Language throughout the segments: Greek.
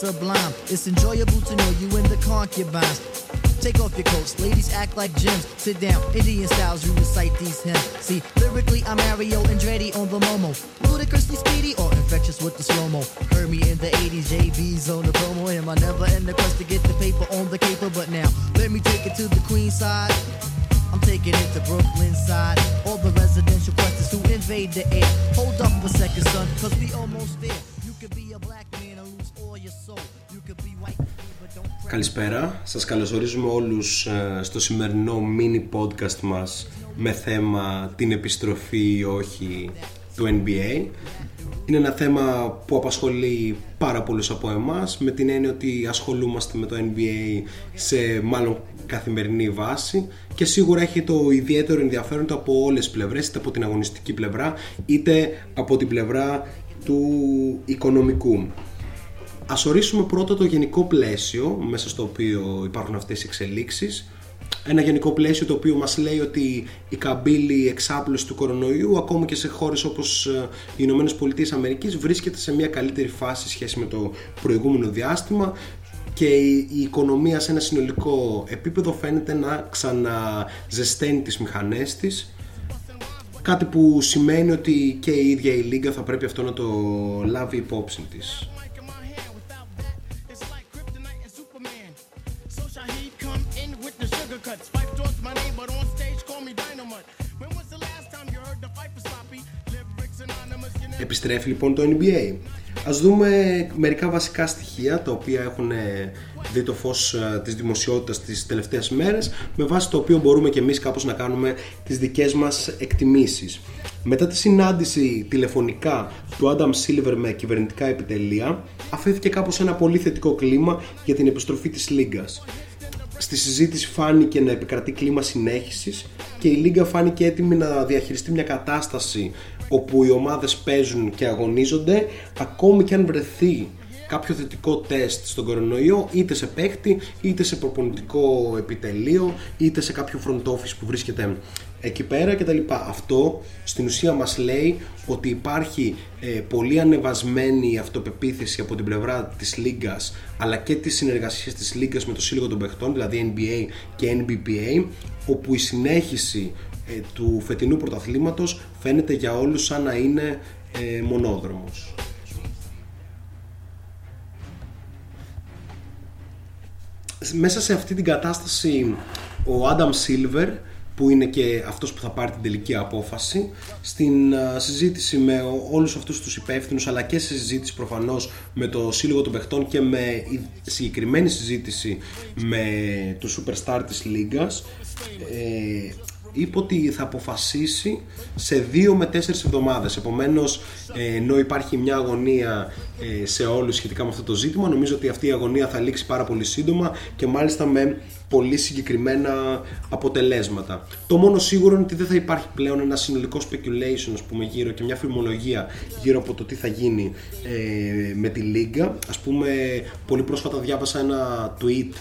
sublime. It's enjoyable to know you in the concubines. Take off your coats, ladies act like gems. Sit down, Indian styles, you recite these hymns. See, lyrically, I'm Mario Andretti on the Momo. Ludicrously speedy or infectious with the slow mo. Heard me in the 80s, JB's on the promo. Him, I never end the quest to get the paper on the caper. But now, let me take it to the Queen side. I'm taking it to Brooklyn side. All the residential questions who invade the air. Hold up a second, son, cause we almost there. Καλησπέρα, σας καλωσορίζουμε όλους ε, στο σημερινό mini podcast μας με θέμα την επιστροφή ή όχι του NBA. Είναι ένα θέμα που απασχολεί πάρα πολλούς από εμάς με την έννοια ότι ασχολούμαστε με το NBA σε μάλλον καθημερινή βάση και σίγουρα έχει το ιδιαίτερο ενδιαφέρον του από όλες τις πλευρές είτε από την αγωνιστική πλευρά είτε από την πλευρά του οικονομικού. Ας ορίσουμε πρώτα το γενικό πλαίσιο μέσα στο οποίο υπάρχουν αυτές οι εξελίξεις. Ένα γενικό πλαίσιο το οποίο μας λέει ότι η καμπύλη εξάπλωση του κορονοϊού ακόμη και σε χώρες όπως ε, οι Ηνωμένες Πολιτείες Αμερικής βρίσκεται σε μια καλύτερη φάση σχέση με το προηγούμενο διάστημα και η η οικονομία σε ένα συνολικό επίπεδο φαίνεται να ξαναζεσταίνει τις μηχανές της κάτι που σημαίνει ότι και η ίδια η Λίγκα θα πρέπει αυτό να το λάβει υπόψη της. Επιστρέφει λοιπόν το NBA. Ας δούμε μερικά βασικά στοιχεία τα οποία έχουν ε, δει το φως ε, της δημοσιότητας τις τελευταίες μέρες με βάση το οποίο μπορούμε και εμείς κάπως να κάνουμε τις δικές μας εκτιμήσεις. Μετά τη συνάντηση τηλεφωνικά του Adam Silver με κυβερνητικά επιτελεία αφήθηκε κάπως ένα πολύ θετικό κλίμα για την επιστροφή της Λίγκας. Στη συζήτηση φάνηκε να επικρατεί κλίμα συνέχισης και η Λίγκα φάνηκε έτοιμη να διαχειριστεί μια κατάσταση όπου οι ομάδες παίζουν και αγωνίζονται ακόμη και αν βρεθεί κάποιο θετικό τεστ στον κορονοϊό είτε σε παίκτη είτε σε προπονητικό επιτελείο είτε σε κάποιο front office που βρίσκεται εκεί πέρα κτλ. Αυτό στην ουσία μας λέει ότι υπάρχει ε, πολύ ανεβασμένη αυτοπεποίθηση από την πλευρά της Λίγκας αλλά και της συνεργασίας της Λίγκας με το Σύλλογο των Παιχτών δηλαδή NBA και NBPA όπου η συνέχιση ε, του φετινού πρωταθλήματος φαίνεται για όλους σαν να είναι ε, μονόδρομος. μέσα σε αυτή την κατάσταση ο Άνταμ Σίλβερ που είναι και αυτός που θα πάρει την τελική απόφαση στην α, συζήτηση με ο- όλους αυτούς τους υπεύθυνους αλλά και σε συζήτηση προφανώς με το Σύλλογο των Παιχτών και με η- συγκεκριμένη συζήτηση με το Superstar της Λίγκας ε, είπε ότι θα αποφασίσει σε δύο με τέσσερις εβδομάδες επομένως ε, ενώ υπάρχει μια αγωνία ε, σε όλους σχετικά με αυτό το ζήτημα νομίζω ότι αυτή η αγωνία θα λήξει πάρα πολύ σύντομα και μάλιστα με πολύ συγκεκριμένα αποτελέσματα. Το μόνο σίγουρο είναι ότι δεν θα υπάρχει πλέον ένα συνολικό speculation ας πούμε, γύρω και μια φημολογία γύρω από το τι θα γίνει ε, με τη Λίγκα. Ας πούμε, πολύ πρόσφατα διάβασα ένα tweet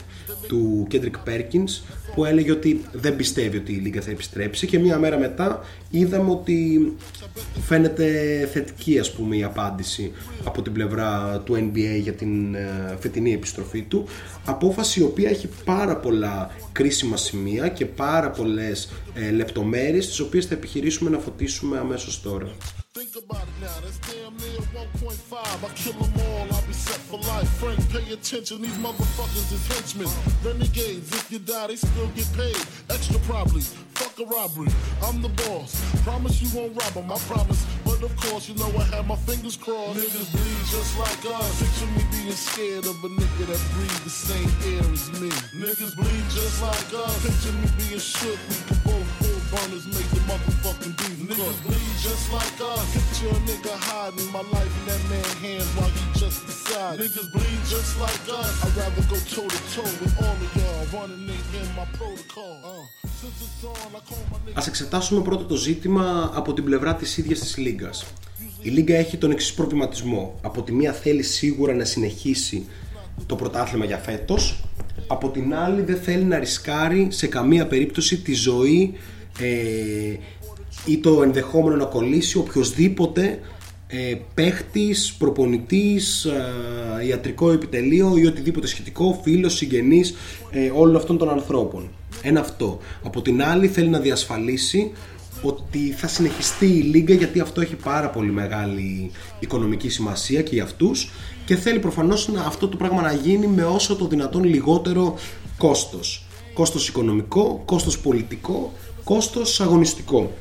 του Kendrick Perkins που έλεγε ότι δεν πιστεύει ότι η Λίγκα θα επιστρέψει και μία μέρα μετά είδαμε ότι φαίνεται θετική ας πούμε η απάντηση από την πλευρά του NBA για την ε, φετινή επιστροφή του. Απόφαση η οποία έχει πάρα πολλά κρίσιμα σημεία και πάρα πολλές ε, λεπτομέρειες τις οποίες θα επιχειρήσουμε να φωτίσουμε αμέσως τώρα. Think about it now, that's damn near 1.5. I kill them all, Frank, pay attention, these motherfuckers is henchmen. Renegades, if you die, they still get paid. Extra probably, fuck a robbery. I'm the boss, promise you won't rob them, I promise. But of course, you know I have my fingers crossed. Niggas bleed just like us. Picture me being scared of a nigga that breathe the same air as me. Niggas bleed just like us. Picture me being shook, we can both pull burners, make the motherfucking beef Niggas bleed just like us. Picture a nigga hiding my life in that man's hands while he just decides. Niggas bleed just like us. I'd rather go toe to toe with all of y'all running they in my protocol. Uh, since it's dawn, I call my niggas. Ας εξετάσουμε πρώτα το ζήτημα από την πλευρά της ίδιας της Λίγκας. Η Λίγκα έχει τον εξής προβληματισμό. Από τη μία θέλει σίγουρα να συνεχίσει το πρωτάθλημα για φέτος, από την άλλη δεν θέλει να ρισκάρει σε καμία περίπτωση τη ζωή ε, ή το ενδεχόμενο να κολλήσει οποιοδήποτε ε, παίχτης, προπονητής, ε, ιατρικό επιτελείο ή οτιδήποτε σχετικό, φίλος, συγγενής ε, όλων αυτών των ανθρώπων. Ένα αυτό. Από την άλλη θέλει να διασφαλίσει ότι θα συνεχιστεί η Λίγκα γιατί αυτό έχει πάρα πολύ μεγάλη οικονομική σημασία και για αυτούς και θέλει προφανώς να, αυτό το πράγμα να γίνει με όσο το δυνατόν λιγότερο κόστος. Κόστος οικονομικό, κόστος πολιτικό, κόστος αγωνιστικό.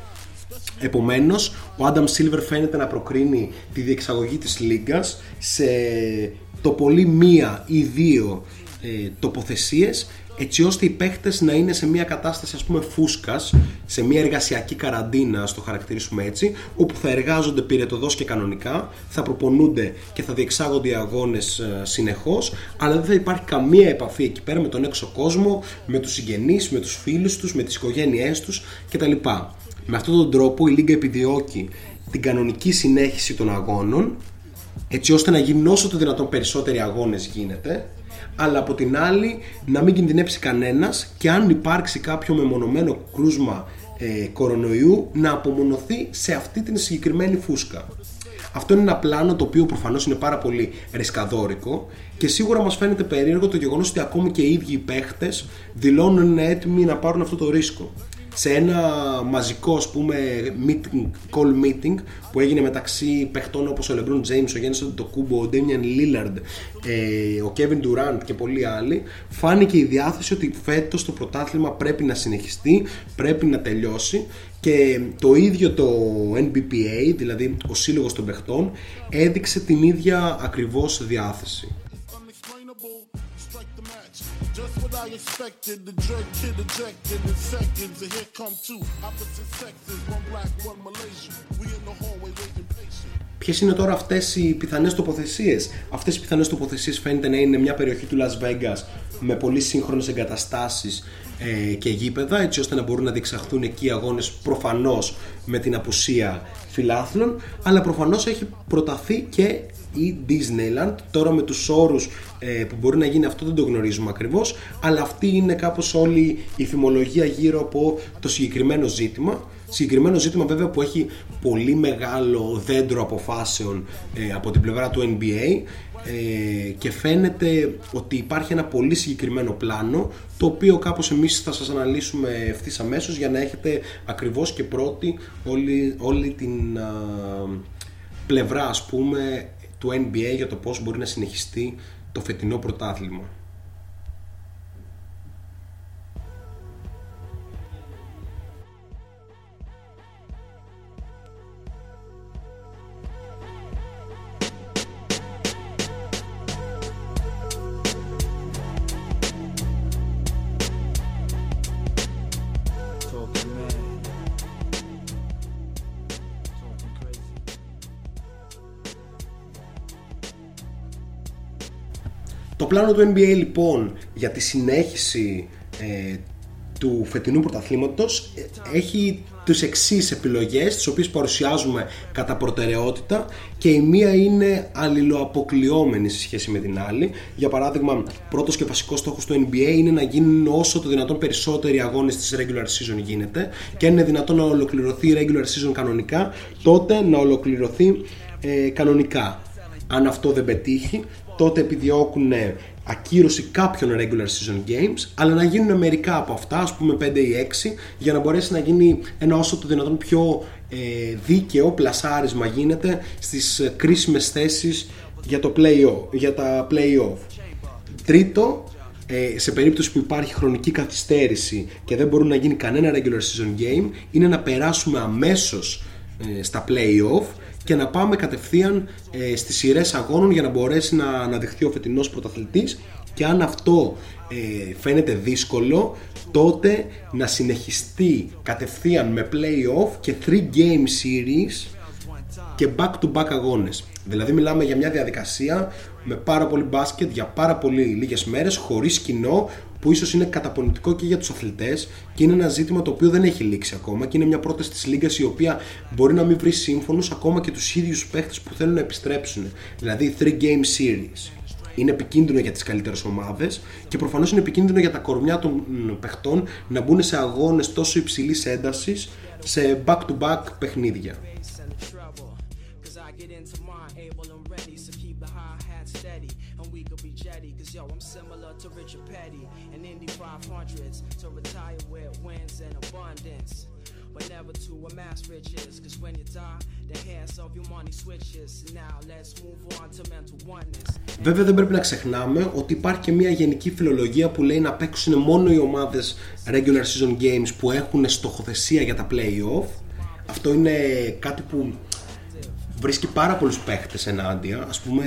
Επομένως, ο Άνταμ Σίλβερ φαίνεται να προκρίνει τη διεξαγωγή της Λίγκας σε το πολύ μία ή δύο ε, τοποθεσίες έτσι ώστε οι παίχτες να είναι σε μια κατάσταση ας πούμε φούσκας, σε μια εργασιακή καραντίνα, στο χαρακτηρίσουμε έτσι, όπου θα εργάζονται πυρετοδός και κανονικά, θα προπονούνται και θα διεξάγονται οι αγώνες ε, συνεχώς, αλλά δεν θα υπάρχει καμία επαφή εκεί πέρα με τον έξω κόσμο, με τους συγγενείς, με τους φίλους τους, με τις οικογένειές τους κτλ. Με αυτόν τον τρόπο η Λίγκα επιδιώκει την κανονική συνέχιση των αγώνων, έτσι ώστε να γίνουν όσο το δυνατόν περισσότεροι αγώνες γίνεται, αλλά από την άλλη να μην κινδυνεύσει κανένας και αν υπάρξει κάποιο μεμονωμένο κρούσμα ε, κορονοϊού να απομονωθεί σε αυτή την συγκεκριμένη φούσκα. Αυτό είναι ένα πλάνο το οποίο προφανώς είναι πάρα πολύ ρισκαδόρικο και σίγουρα μας φαίνεται περίεργο το γεγονός ότι ακόμη και οι ίδιοι οι παίχτες δηλώνουν έτοιμοι να πάρουν αυτό το ρίσκο σε ένα μαζικό ας πούμε meeting, call meeting που έγινε μεταξύ παιχτών όπως ο LeBron James, ο Γιάννης Αντιτοκούμπο, ο Damian Lillard, ε, ο Kevin Durant και πολλοί άλλοι φάνηκε η διάθεση ότι φέτος το πρωτάθλημα πρέπει να συνεχιστεί, πρέπει να τελειώσει και το ίδιο το NBPA, δηλαδή ο σύλλογος των παιχτών, έδειξε την ίδια ακριβώς διάθεση. Just what I expected, the dread kid ejected in seconds, and here come two opposite sexes, one black, one Malaysian. We in the hallway waiting patient. Ποιες είναι τώρα αυτές οι πιθανές τοποθεσίες; Αυτές οι πιθανές τοποθεσίες φαίνεται να είναι μια περιοχή του Las Vegas με πολύ σύγχρονες εγκαταστάσεις ε, και γήπεδα, έτσι ώστε να μπορούν να διεξαχθούν εκεί οι αγώνες προφανώς με την απουσία φιλάθλων, αλλά προφανώς έχει προταθεί και ή Disneyland. Τώρα με τους όρους ε, που μπορεί να γίνει αυτό δεν το γνωρίζουμε ακριβώς, αλλά αυτή είναι κάπως όλη η φημολογία γύρω από το συγκεκριμένο ζήτημα. Συγκεκριμένο ζήτημα βέβαια που έχει πολύ μεγάλο δέντρο αποφάσεων ε, από την πλευρά του NBA ε, και φαίνεται ότι υπάρχει ένα πολύ συγκεκριμένο πλάνο το οποίο κάπως εμείς θα σας αναλύσουμε ευθύς αμέσως για να έχετε ακριβώς και πρώτη όλη, όλη την πλευρά ας πούμε του NBA για το πώς μπορεί να συνεχιστεί το φετινό πρωτάθλημα. Πλάνο του NBA λοιπόν για τη συνέχιση ε, του φετινού πρωταθλήματος ε, έχει τις εξής επιλογές τις οποίες παρουσιάζουμε κατά προτεραιότητα και η μία είναι αλληλοαποκλειόμενη σε σχέση με την άλλη. Για παράδειγμα πρώτος και βασικός στόχος του NBA είναι να γίνουν όσο το δυνατόν περισσότεροι αγώνες της regular season γίνεται και αν είναι δυνατόν να ολοκληρωθεί η regular season κανονικά τότε να ολοκληρωθεί ε, κανονικά. Αν αυτό δεν πετύχει τότε επιδιώκουν ακύρωση κάποιων regular season games, αλλά να γίνουν μερικά από αυτά, ας πούμε 5 ή 6, για να μπορέσει να γίνει ένα όσο το δυνατόν πιο ε, δίκαιο πλασάρισμα γίνεται στις ε, κρίσιμες θέσεις για, το play για τα play-off. Τρίτο, ε, σε περίπτωση που υπάρχει χρονική καθυστέρηση και δεν μπορούν να γίνει κανένα regular season game, είναι να περάσουμε αμέσως ε, στα play-off και να πάμε κατευθείαν ε, στις σειρές αγώνων για να μπορέσει να αναδειχθεί ο φετινός πρωταθλητής και αν αυτό ε, φαίνεται δύσκολο τότε να συνεχιστεί κατευθείαν με play-off και 3 game series και back-to-back αγώνες. Δηλαδή μιλάμε για μια διαδικασία με πάρα πολύ μπάσκετ για πάρα πολύ λίγες μέρες χωρίς κοινό που ίσως είναι καταπονητικό και για τους αθλητές και είναι ένα ζήτημα το οποίο δεν έχει λήξει ακόμα και είναι μια πρόταση της Λίγκας η οποία μπορεί να μην βρει σύμφωνου ακόμα και τους ίδιους παίχτες που θέλουν να επιστρέψουν. Δηλαδή 3 game series. Είναι επικίνδυνο για τις καλύτερες ομάδες και προφανώς είναι επικίνδυνο για τα κορμιά των παιχτών να μπουν σε αγώνες τόσο υψηλής έντασης σε back-to-back παιχνίδια. Βέβαια δεν πρέπει να ξεχνάμε ότι υπάρχει και μια γενική φιλολογία που λέει να παίξουν μόνο οι ομάδες regular season games που έχουν στοχοθεσία για τα playoff. Αυτό είναι κάτι που βρίσκει πάρα πολλούς παίχτες ενάντια. Ας πούμε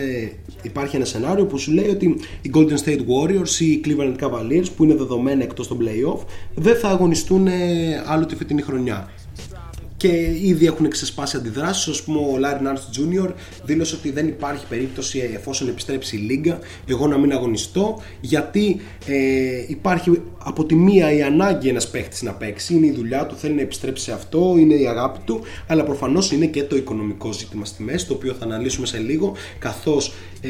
υπάρχει ένα σενάριο που σου λέει ότι οι Golden State Warriors ή οι Cleveland Cavaliers που είναι δεδομένα εκτός των play-off δεν θα αγωνιστούν ε, άλλο τη φετινή χρονιά και ήδη έχουν ξεσπάσει αντιδράσεις. Α πούμε, ο Λάρι Νάρτ Jr. δήλωσε ότι δεν υπάρχει περίπτωση εφόσον επιστρέψει η Λίγκα εγώ να μην αγωνιστώ, γιατί ε, υπάρχει από τη μία η ανάγκη ένας παίχτης να παίξει, είναι η δουλειά του, θέλει να επιστρέψει σε αυτό, είναι η αγάπη του, αλλά προφανώς είναι και το οικονομικό ζήτημα στη μέση, το οποίο θα αναλύσουμε σε λίγο, καθώς ε,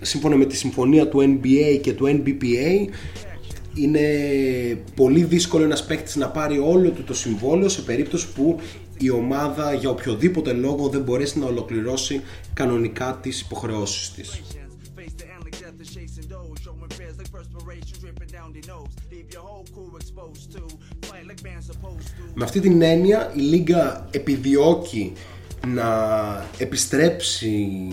σύμφωνα με τη συμφωνία του NBA και του NBPA είναι πολύ δύσκολο ένας παίκτης να πάρει όλο του το συμβόλαιο σε περίπτωση που η ομάδα για οποιοδήποτε λόγο δεν μπορέσει να ολοκληρώσει κανονικά τις υποχρεώσεις της. Face the endless death of chasing those, showing fears like perspiration dripping down their nose. Leave your whole crew exposed to fight like man's supposed to. Με αυτή την έννοια η Λίγκα επιδιώκει να επιστρέψει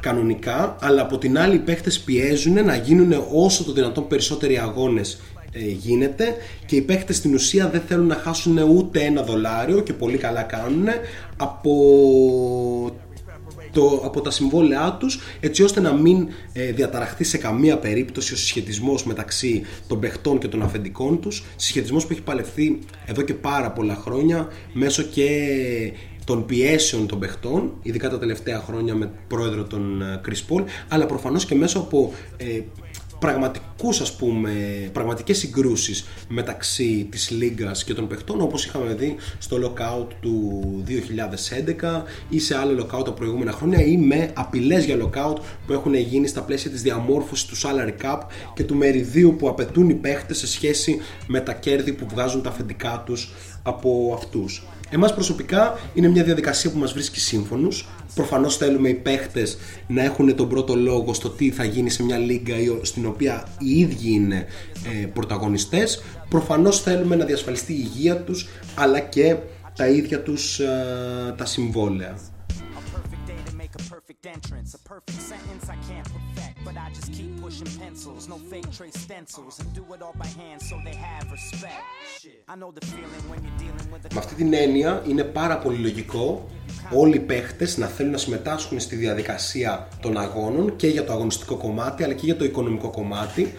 κανονικά αλλά από την άλλη οι παίχτες πιέζουν να γίνουν όσο το δυνατόν περισσότεροι αγώνες ε, γίνεται. Και οι παίχτες στην ουσία δεν θέλουν να χάσουν ούτε ένα δολάριο και πολύ καλά κάνουν από το, από τα συμβόλαιά τους έτσι ώστε να μην ε, διαταραχθεί σε καμία περίπτωση ο συσχετισμός μεταξύ των παιχτών και των αφεντικών τους. Συσχετισμός που έχει παλευθεί εδώ και πάρα πολλά χρόνια μέσω και των πιέσεων των παιχτών, ειδικά τα τελευταία χρόνια με πρόεδρο τον ε, Chris Paul, αλλά προφανώς και μέσω από ε, πραγματικούς ας πούμε, πραγματικές συγκρούσεις μεταξύ της Λίγκας και των παιχτών όπως είχαμε δει στο lockout του 2011 ή σε άλλο lockout τα προηγούμενα χρόνια ή με απειλές για lockout που έχουν γίνει στα πλαίσια της διαμόρφωσης του salary cap και του μεριδίου που απαιτούν οι παίχτες σε σχέση με τα κέρδη που βγάζουν τα αφεντικά τους από αυτούς. Εμάς προσωπικά είναι μια διαδικασία που μας βρίσκει σύμφωνους. Προφανώς θέλουμε οι παίχτες να έχουν τον πρώτο λόγο στο τι θα γίνει σε μια λίγα στην οποία οι ίδιοι είναι ε, πρωταγωνιστές. Προφανώς θέλουμε να διασφαλιστεί η υγεία τους αλλά και τα ίδια τους ε, τα συμβόλαια. Entrance. A perfect sentence I can't perfect, but I just keep pushing pencils. No fake trace stencils, and do it all by hand so they have respect. I know the feeling when you're dealing with a Με αυτή την έννοια είναι πάρα πολύ λογικό όλοι οι παίχτες να θέλουν να συμμετάσχουν στη διαδικασία των αγώνων και για το αγωνιστικό κομμάτι αλλά και για το οικονομικό κομμάτι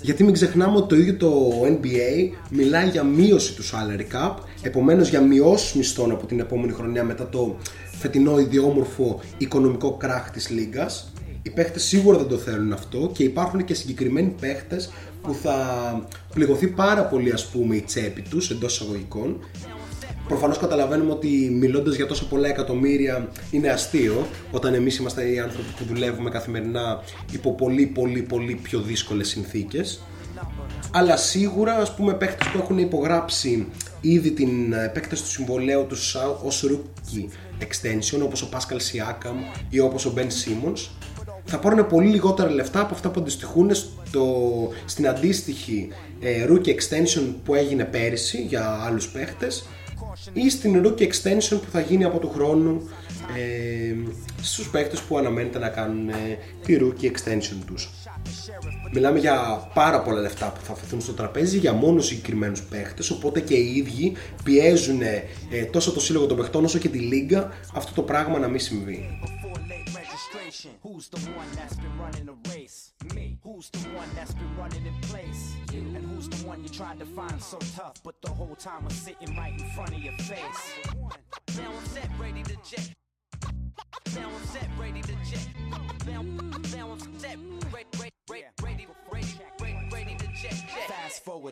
γιατί μην ξεχνάμε ότι το ίδιο το NBA μιλάει για μείωση του salary cap επομένως για μειώσεις μισθών από την επόμενη χρονιά μετά το φετινό ιδιόμορφο οικονομικό κράχ της λίγας οι παίχτες σίγουρα δεν το θέλουν αυτό και υπάρχουν και συγκεκριμένοι παίχτες που θα πληγωθεί πάρα πολύ ας πούμε η τσέπη τους εντός εισαγωγικών. Προφανώς καταλαβαίνουμε ότι μιλώντας για τόσο πολλά εκατομμύρια είναι αστείο όταν εμείς είμαστε οι άνθρωποι που δουλεύουμε καθημερινά υπό πολύ πολύ πολύ πιο δύσκολες συνθήκες αλλά σίγουρα ας πούμε παίχτες που έχουν υπογράψει ήδη την επέκταση του συμβολέου τους ως rookie extension όπως ο Pascal Siakam ή όπως ο Ben Simmons θα πάρουν πολύ λιγότερα λεφτά από αυτά που αντιστοιχούν στο, στην αντίστοιχη ε, rookie extension που έγινε πέρυσι για άλλους παίχτες ή στην rookie extension που θα γίνει από του χρόνου ε, στους παίχτες που αναμένεται να κάνουν ε, τη rookie extension τους. Μιλάμε για πάρα πολλά λεφτά που θα αφαιθούν στο τραπέζι για μόνο συγκεκριμένους παίχτες, οπότε και οι ίδιοι πιέζουν ε, τόσο το σύλλογο των παχτών, όσο και τη Λίγκα αυτό το πράγμα να μην συμβεί.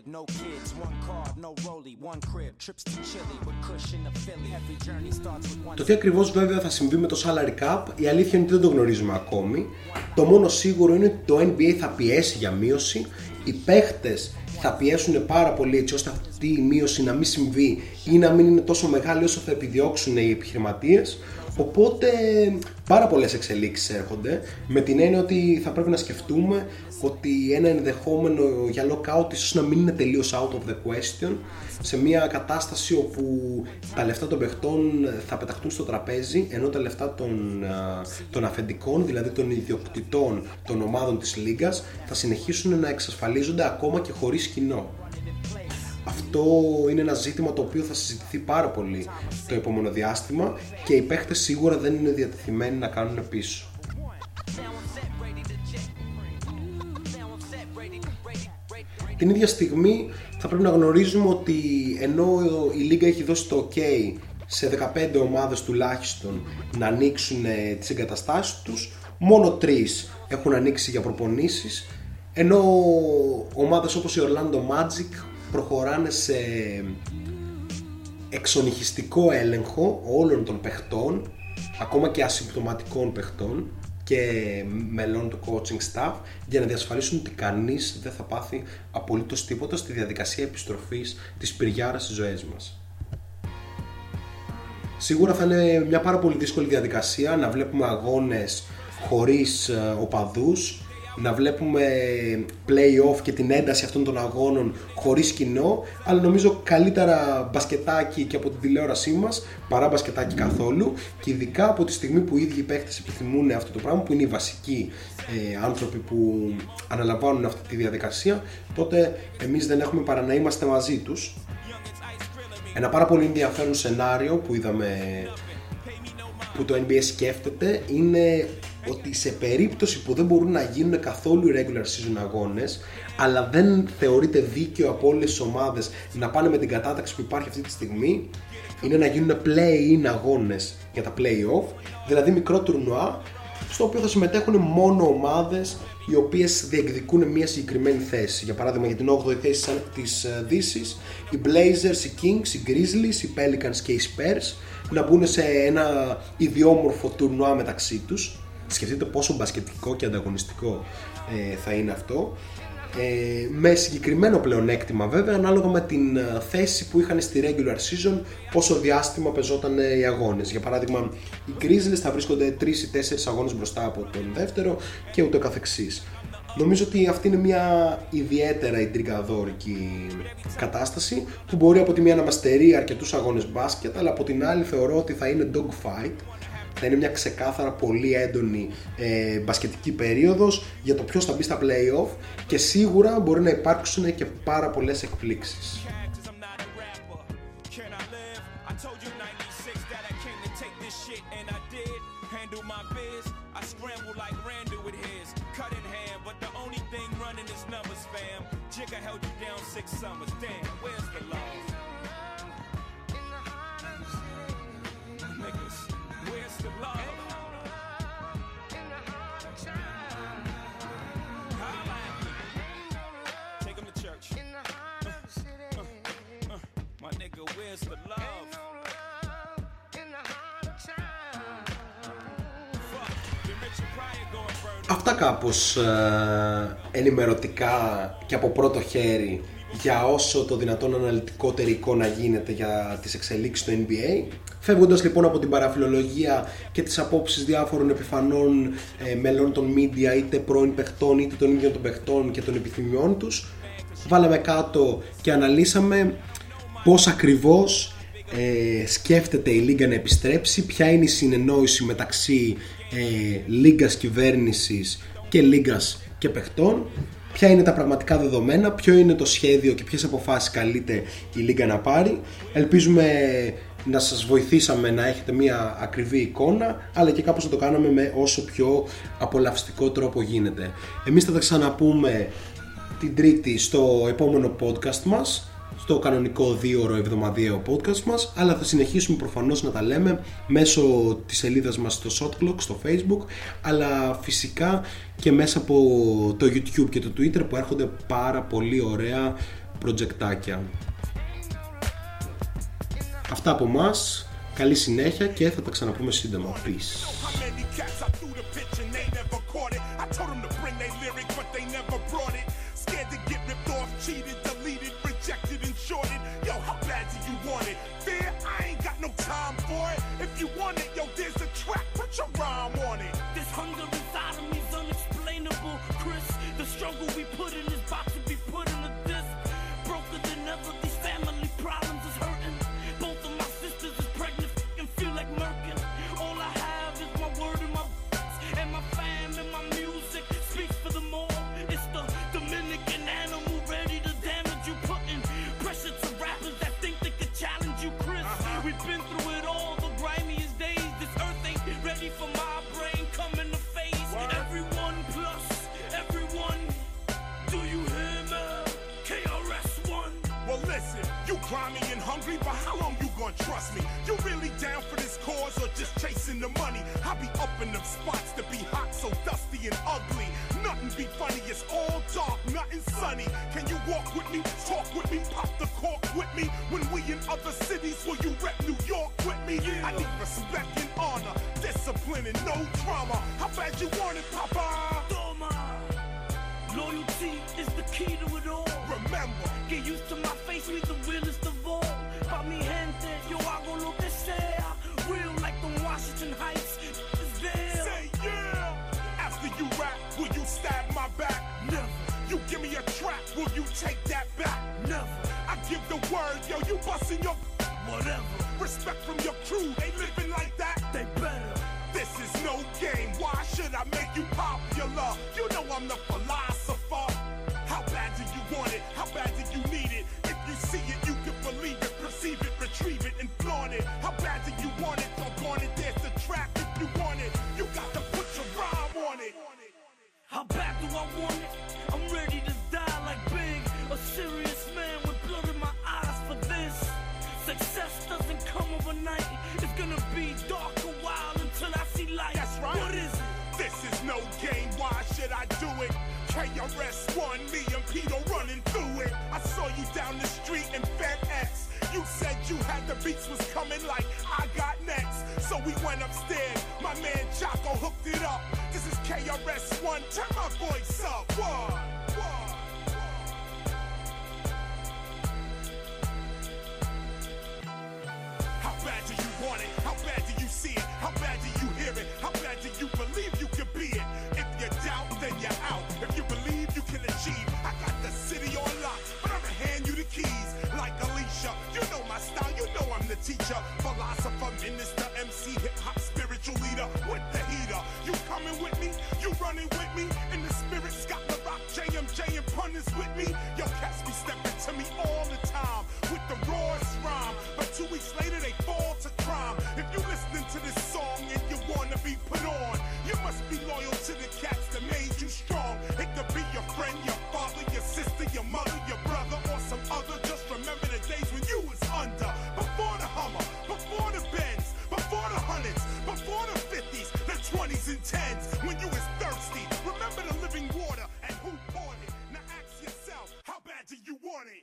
Fast forward, no kids, one car, no rollie, one crib, trips to Chile with cushion to Philly. Every journey starts with one. Το τι ακριβώς βέβαια θα συμβεί με το salary cap, η αλήθεια είναι ότι δεν το γνωρίζουμε ακόμη. Το μόνο σίγουρο είναι ότι το NBA θα πιέσει για μείωση, οι παίχτες θα πιέσουν πάρα πολύ έτσι ώστε αυτή η μείωση να μην συμβεί ή να μην είναι τόσο μεγάλη όσο θα επιδιώξουν οι επιχειρηματίες. Οπότε πάρα πολλές εξελίξεις έρχονται με την έννοια ότι θα πρέπει να σκεφτούμε ότι ένα ενδεχόμενο για lockout ίσως να μην είναι τελείως out of the question σε μια κατάσταση όπου τα λεφτά των παιχτών θα πεταχτούν στο τραπέζι ενώ τα λεφτά των, α, των αφεντικών, δηλαδή των ιδιοκτητών των ομάδων της Λίγκας θα συνεχίσουν να εξασφαλίζονται ακόμα και χωρίς κοινό. Αυτό είναι ένα ζήτημα το οποίο θα συζητηθεί πάρα πολύ το επόμενο διάστημα και οι παίχτες σίγουρα δεν είναι διατεθειμένοι να κάνουν πίσω. Την ίδια στιγμή θα πρέπει να γνωρίζουμε ότι ενώ η Λίγκα έχει δώσει το ok σε 15 ομάδες τουλάχιστον να ανοίξουν ε, τις εγκαταστάσεις τους, μόνο 3 έχουν ανοίξει για προπονήσεις, ενώ ομάδες όπως η Orlando Magic προχωράνε σε εξονυχιστικό έλεγχο όλων των παιχτών, ακόμα και ασυμπτωματικών παιχτών και μελών του coaching staff για να διασφαλίσουν ότι κανείς δεν θα πάθει απολύτως τίποτα στη διαδικασία επιστροφής της πυριάρας στις ζωές μας. Σίγουρα θα είναι μια πάρα πολύ δύσκολη διαδικασία να βλέπουμε αγώνες χωρίς ε, οπαδούς, να βλέπουμε play-off και την ένταση αυτών των αγώνων χωρίς κοινό, αλλά νομίζω καλύτερα μπασκετάκι και από την τηλεόρασή μας παρά μπασκετάκι καθόλου και ειδικά από τη στιγμή που οι ίδιοι παίχτες επιθυμούν αυτό το πράγμα που είναι οι βασικοί ε, άνθρωποι που αναλαμβάνουν αυτή τη διαδικασία τότε εμείς δεν έχουμε παρά να είμαστε μαζί τους. Ένα πάρα πολύ ενδιαφέρον σενάριο που είδαμε που το NBA σκέφτεται είναι ότι σε περίπτωση που δεν μπορούν να γίνουν καθόλου οι regular season αγώνες αλλά δεν θεωρείται δίκαιο από όλες τις ομάδες να πάνε με την κατάταξη που υπάρχει αυτή τη στιγμή είναι να γίνουν play-in αγώνες για τα play-off δηλαδή μικρό τουρνουά στο οποίο θα συμμετέχουν μόνο ομάδες οι οποίες διεκδικούν μια συγκεκριμένη θέση. Για παράδειγμα για την 8η θέση της ε, Δύσης, οι Blazers, οι Kings, οι Grizzlies, οι Pelicans και οι Spurs να μπουν σε ένα ιδιόμορφο τουρνουά μεταξύ τους. Σκεφτείτε πόσο μπασκετικό και ανταγωνιστικό ε, θα είναι αυτό. Ε, με συγκεκριμένο πλεονέκτημα βέβαια ανάλογα με την ε, θέση που είχαν στη regular season πόσο διάστημα πεζόταν ε, οι αγώνες. Για παράδειγμα οι Grizzlies θα βρίσκονται 3 ή 4 αγώνες μπροστά από τον δεύτερο και ούτω καθεξής. Νομίζω ότι αυτή είναι μια ιδιαίτερα ιντριγκαδόρικη κατάσταση που μπορεί από τη μία να μας στερεί αρκετούς αγώνες μπάσκετ αλλά από την άλλη θεωρώ ότι θα είναι dogfight θα είναι μια ξεκάθαρα πολύ έντονη ε, μπασκετική περίοδος για το ποιος θα μπει στα play-off και σίγουρα μπορεί να υπάρξουν και πάρα πολλές εκπλήξεις. Cause I'm not a rapper. Can I Αυτά κάπως ε, ενημερωτικά και από πρώτο χέρι για όσο το δυνατόν αναλυτικότερη εικόνα γίνεται για τις εξελίξεις του NBA. Φεύγοντας λοιπόν από την παραφιλολογία και τις απόψεις διάφορων επιφανών ε, μελών των media είτε πρώην παιχτών είτε των ίδιων των παιχτών και των επιθυμιών τους βάλαμε κάτω και αναλύσαμε πώς ακριβώς ε, σκέφτεται η Λίγκα να επιστρέψει, ποια είναι η συνεννόηση μεταξύ ε, Λίγκας κυβέρνησης και Λίγκας και παιχτών, ποια είναι τα πραγματικά δεδομένα, ποιο είναι το σχέδιο και ποιες αποφάσεις καλείται η Λίγκα να πάρει. Ελπίζουμε να σας βοηθήσαμε να έχετε μια ακριβή εικόνα, αλλά και κάπως να το κάναμε με όσο πιο απολαυστικό τρόπο γίνεται. Εμείς θα τα ξαναπούμε την Τρίτη στο επόμενο podcast μας στο κανονικό δύο ώρο εβδομαδιαίο podcast μας αλλά θα συνεχίσουμε προφανώς να τα λέμε μέσω της σελίδας μας στο Shotclock στο Facebook αλλά φυσικά και μέσα από το YouTube και το Twitter που έρχονται πάρα πολύ ωραία προτζεκτάκια Αυτά από μας. Καλή συνέχεια και θα τα ξαναπούμε σύντομα. Peace be funny. It's all dark, nothing sunny. Can you walk with me? Talk with me? Pop the cork with me? When we in other cities, will you rep New York with me? Yeah. I need respect and honor, discipline and no drama. How bad you want it? Will you take that back? Never. I give the word, yo, you busting your whatever. Respect from your crew, they living like that, they better. This is no game, why should I make you popular? You know I'm the philosopher. How bad do you want it? How bad do you need it? If you see it, you can believe it, perceive it, retrieve it, and flaunt it. How bad do you want it? Doggone it, there's the trap if you want it. You got to put your rhyme on it. How bad do I want it? beats was coming like I got next. So we went upstairs. My man Jocko hooked it up. This is KRS One. Turn my voice up. One.